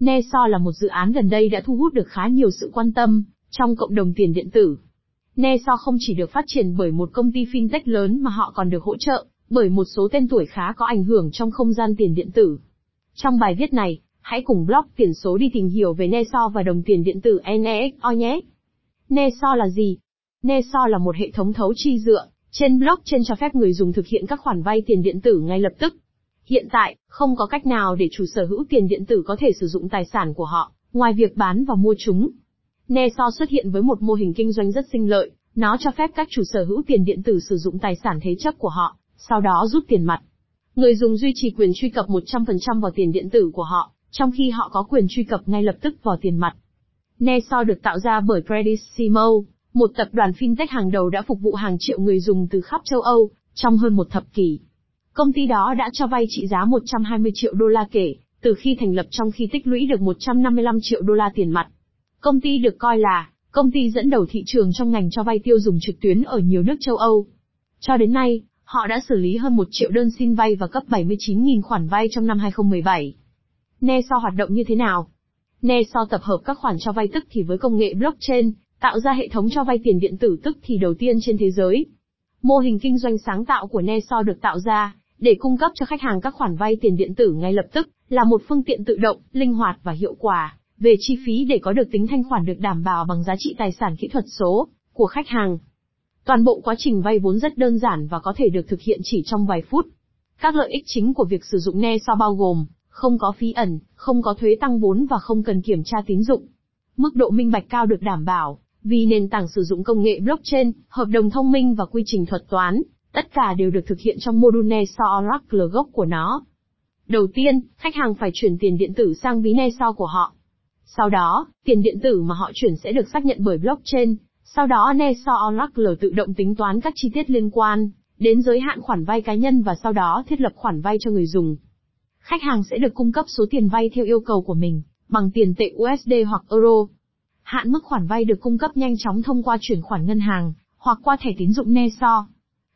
Neso là một dự án gần đây đã thu hút được khá nhiều sự quan tâm trong cộng đồng tiền điện tử. Neso không chỉ được phát triển bởi một công ty fintech lớn mà họ còn được hỗ trợ bởi một số tên tuổi khá có ảnh hưởng trong không gian tiền điện tử. Trong bài viết này, hãy cùng blog tiền số đi tìm hiểu về Neso và đồng tiền điện tử NEXO nhé. Neso là gì? Neso là một hệ thống thấu chi dựa trên blockchain cho phép người dùng thực hiện các khoản vay tiền điện tử ngay lập tức. Hiện tại, không có cách nào để chủ sở hữu tiền điện tử có thể sử dụng tài sản của họ, ngoài việc bán và mua chúng. Neso xuất hiện với một mô hình kinh doanh rất sinh lợi, nó cho phép các chủ sở hữu tiền điện tử sử dụng tài sản thế chấp của họ, sau đó rút tiền mặt. Người dùng duy trì quyền truy cập 100% vào tiền điện tử của họ, trong khi họ có quyền truy cập ngay lập tức vào tiền mặt. Neso được tạo ra bởi Creditsimo, một tập đoàn fintech hàng đầu đã phục vụ hàng triệu người dùng từ khắp châu Âu, trong hơn một thập kỷ. Công ty đó đã cho vay trị giá 120 triệu đô la kể, từ khi thành lập trong khi tích lũy được 155 triệu đô la tiền mặt. Công ty được coi là công ty dẫn đầu thị trường trong ngành cho vay tiêu dùng trực tuyến ở nhiều nước châu Âu. Cho đến nay, họ đã xử lý hơn 1 triệu đơn xin vay và cấp 79.000 khoản vay trong năm 2017. Neso hoạt động như thế nào? Neso tập hợp các khoản cho vay tức thì với công nghệ blockchain, tạo ra hệ thống cho vay tiền điện tử tức thì đầu tiên trên thế giới. Mô hình kinh doanh sáng tạo của Neso được tạo ra để cung cấp cho khách hàng các khoản vay tiền điện tử ngay lập tức, là một phương tiện tự động, linh hoạt và hiệu quả về chi phí để có được tính thanh khoản được đảm bảo bằng giá trị tài sản kỹ thuật số của khách hàng. Toàn bộ quá trình vay vốn rất đơn giản và có thể được thực hiện chỉ trong vài phút. Các lợi ích chính của việc sử dụng Neso bao gồm không có phí ẩn, không có thuế tăng vốn và không cần kiểm tra tín dụng. Mức độ minh bạch cao được đảm bảo, vì nền tảng sử dụng công nghệ blockchain, hợp đồng thông minh và quy trình thuật toán, tất cả đều được thực hiện trong module Neso Oracle gốc của nó. Đầu tiên, khách hàng phải chuyển tiền điện tử sang ví Neso của họ. Sau đó, tiền điện tử mà họ chuyển sẽ được xác nhận bởi blockchain, sau đó Neso Oracle tự động tính toán các chi tiết liên quan đến giới hạn khoản vay cá nhân và sau đó thiết lập khoản vay cho người dùng. Khách hàng sẽ được cung cấp số tiền vay theo yêu cầu của mình, bằng tiền tệ USD hoặc Euro. Hạn mức khoản vay được cung cấp nhanh chóng thông qua chuyển khoản ngân hàng, hoặc qua thẻ tín dụng Neso.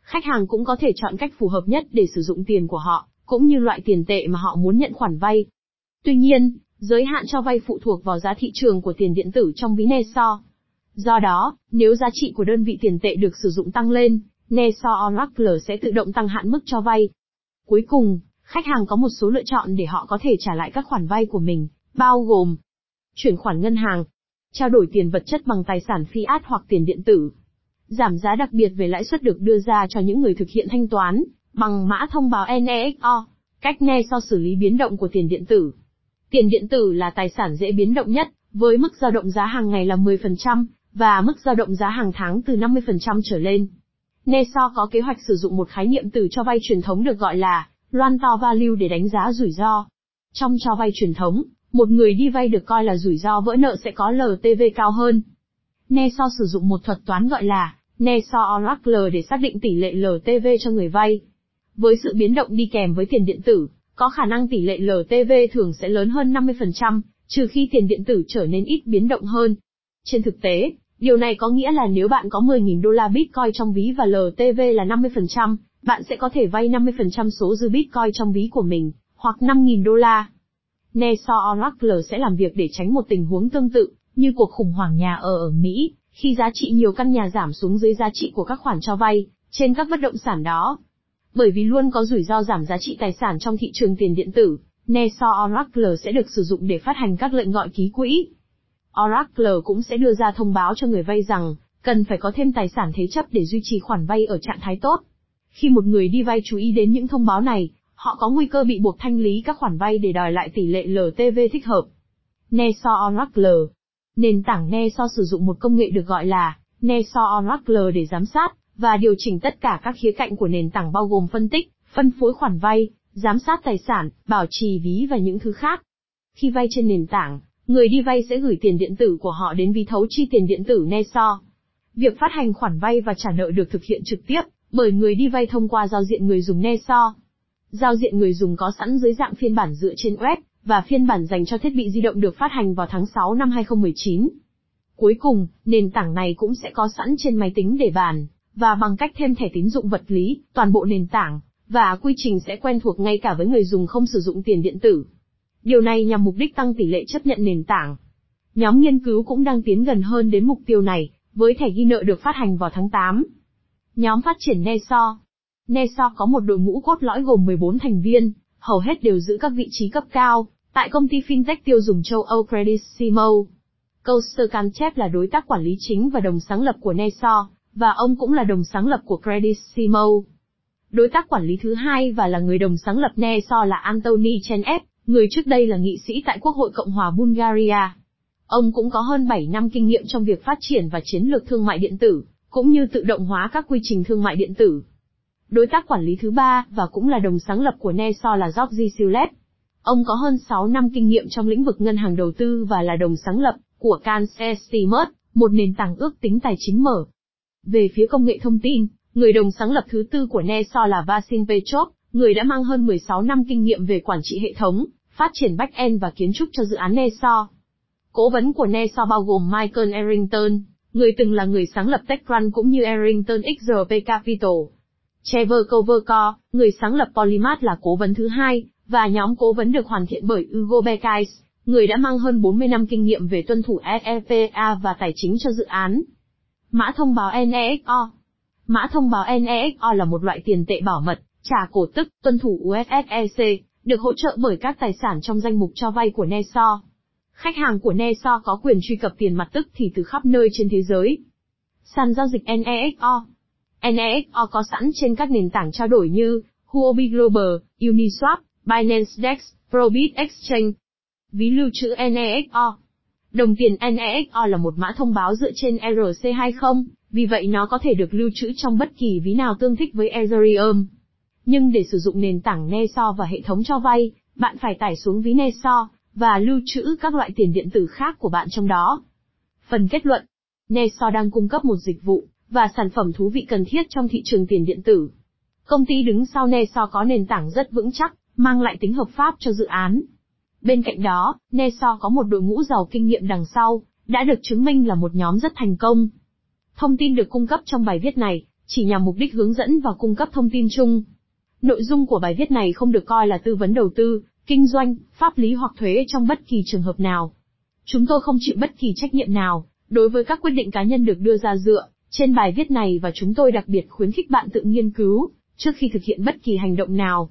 Khách hàng cũng có thể chọn cách phù hợp nhất để sử dụng tiền của họ, cũng như loại tiền tệ mà họ muốn nhận khoản vay. Tuy nhiên, giới hạn cho vay phụ thuộc vào giá thị trường của tiền điện tử trong ví Neso. Do đó, nếu giá trị của đơn vị tiền tệ được sử dụng tăng lên, Neso Oracle sẽ tự động tăng hạn mức cho vay. Cuối cùng, khách hàng có một số lựa chọn để họ có thể trả lại các khoản vay của mình, bao gồm chuyển khoản ngân hàng, trao đổi tiền vật chất bằng tài sản fiat hoặc tiền điện tử, giảm giá đặc biệt về lãi suất được đưa ra cho những người thực hiện thanh toán bằng mã thông báo NEXO, cách NESO xử lý biến động của tiền điện tử. Tiền điện tử là tài sản dễ biến động nhất, với mức dao động giá hàng ngày là 10%, và mức dao động giá hàng tháng từ 50% trở lên. NESO có kế hoạch sử dụng một khái niệm từ cho vay truyền thống được gọi là loan to value để đánh giá rủi ro. Trong cho vay truyền thống, một người đi vay được coi là rủi ro vỡ nợ sẽ có LTV cao hơn. NESO sử dụng một thuật toán gọi là NESO Oracle để xác định tỷ lệ LTV cho người vay. Với sự biến động đi kèm với tiền điện tử, có khả năng tỷ lệ LTV thường sẽ lớn hơn 50%, trừ khi tiền điện tử trở nên ít biến động hơn. Trên thực tế, điều này có nghĩa là nếu bạn có 10.000 đô la Bitcoin trong ví và LTV là 50%, bạn sẽ có thể vay 50% số dư Bitcoin trong ví của mình, hoặc 5.000 đô la. Neso Oracle sẽ làm việc để tránh một tình huống tương tự, như cuộc khủng hoảng nhà ở ở Mỹ, khi giá trị nhiều căn nhà giảm xuống dưới giá trị của các khoản cho vay, trên các bất động sản đó. Bởi vì luôn có rủi ro giảm giá trị tài sản trong thị trường tiền điện tử, Neso Oracle sẽ được sử dụng để phát hành các lệnh gọi ký quỹ. Oracle cũng sẽ đưa ra thông báo cho người vay rằng, cần phải có thêm tài sản thế chấp để duy trì khoản vay ở trạng thái tốt. Khi một người đi vay chú ý đến những thông báo này, họ có nguy cơ bị buộc thanh lý các khoản vay để đòi lại tỷ lệ LTV thích hợp. Neso Oracle Nền tảng Neso sử dụng một công nghệ được gọi là Neso Oracle để giám sát và điều chỉnh tất cả các khía cạnh của nền tảng bao gồm phân tích, phân phối khoản vay, giám sát tài sản, bảo trì ví và những thứ khác. Khi vay trên nền tảng, người đi vay sẽ gửi tiền điện tử của họ đến ví thấu chi tiền điện tử Neso. Việc phát hành khoản vay và trả nợ được thực hiện trực tiếp bởi người đi vay thông qua giao diện người dùng Neso. Giao diện người dùng có sẵn dưới dạng phiên bản dựa trên web, và phiên bản dành cho thiết bị di động được phát hành vào tháng 6 năm 2019. Cuối cùng, nền tảng này cũng sẽ có sẵn trên máy tính để bàn, và bằng cách thêm thẻ tín dụng vật lý, toàn bộ nền tảng, và quy trình sẽ quen thuộc ngay cả với người dùng không sử dụng tiền điện tử. Điều này nhằm mục đích tăng tỷ lệ chấp nhận nền tảng. Nhóm nghiên cứu cũng đang tiến gần hơn đến mục tiêu này, với thẻ ghi nợ được phát hành vào tháng 8. Nhóm phát triển Neso. Neso có một đội ngũ cốt lõi gồm 14 thành viên, hầu hết đều giữ các vị trí cấp cao, tại công ty fintech tiêu dùng châu Âu Creditsimo. Coaster Camchep là đối tác quản lý chính và đồng sáng lập của Neso, và ông cũng là đồng sáng lập của Creditsimo. Đối tác quản lý thứ hai và là người đồng sáng lập Neso là Anthony Chenev, người trước đây là nghị sĩ tại Quốc hội Cộng hòa Bulgaria. Ông cũng có hơn 7 năm kinh nghiệm trong việc phát triển và chiến lược thương mại điện tử, cũng như tự động hóa các quy trình thương mại điện tử. Đối tác quản lý thứ ba và cũng là đồng sáng lập của Neso là Georgi Silet. Ông có hơn 6 năm kinh nghiệm trong lĩnh vực ngân hàng đầu tư và là đồng sáng lập của Can Estimate, một nền tảng ước tính tài chính mở. Về phía công nghệ thông tin, người đồng sáng lập thứ tư của Neso là Vasin Petrov, người đã mang hơn 16 năm kinh nghiệm về quản trị hệ thống, phát triển back-end và kiến trúc cho dự án Neso. Cố vấn của Neso bao gồm Michael Errington, người từng là người sáng lập TechCrunch cũng như Errington XRP Capital. Trevor Covercore, người sáng lập Polymath là cố vấn thứ hai, và nhóm cố vấn được hoàn thiện bởi Hugo Bekais, người đã mang hơn 40 năm kinh nghiệm về tuân thủ SEPA và tài chính cho dự án. Mã thông báo NEXO Mã thông báo NEXO là một loại tiền tệ bảo mật, trả cổ tức, tuân thủ USSEC, được hỗ trợ bởi các tài sản trong danh mục cho vay của Neso. Khách hàng của Neso có quyền truy cập tiền mặt tức thì từ khắp nơi trên thế giới. Sàn giao dịch NEXO NEXO có sẵn trên các nền tảng trao đổi như Huobi Global, Uniswap, Binance Dex, Probit Exchange. Ví lưu trữ NEXO Đồng tiền NEXO là một mã thông báo dựa trên ERC20, vì vậy nó có thể được lưu trữ trong bất kỳ ví nào tương thích với Ethereum. Nhưng để sử dụng nền tảng Neso và hệ thống cho vay, bạn phải tải xuống ví Neso, và lưu trữ các loại tiền điện tử khác của bạn trong đó. Phần kết luận. Neso đang cung cấp một dịch vụ, và sản phẩm thú vị cần thiết trong thị trường tiền điện tử. Công ty đứng sau Neso có nền tảng rất vững chắc, mang lại tính hợp pháp cho dự án. Bên cạnh đó, Neso có một đội ngũ giàu kinh nghiệm đằng sau, đã được chứng minh là một nhóm rất thành công. Thông tin được cung cấp trong bài viết này, chỉ nhằm mục đích hướng dẫn và cung cấp thông tin chung. Nội dung của bài viết này không được coi là tư vấn đầu tư, kinh doanh, pháp lý hoặc thuế trong bất kỳ trường hợp nào. Chúng tôi không chịu bất kỳ trách nhiệm nào, đối với các quyết định cá nhân được đưa ra dựa, trên bài viết này và chúng tôi đặc biệt khuyến khích bạn tự nghiên cứu, trước khi thực hiện bất kỳ hành động nào.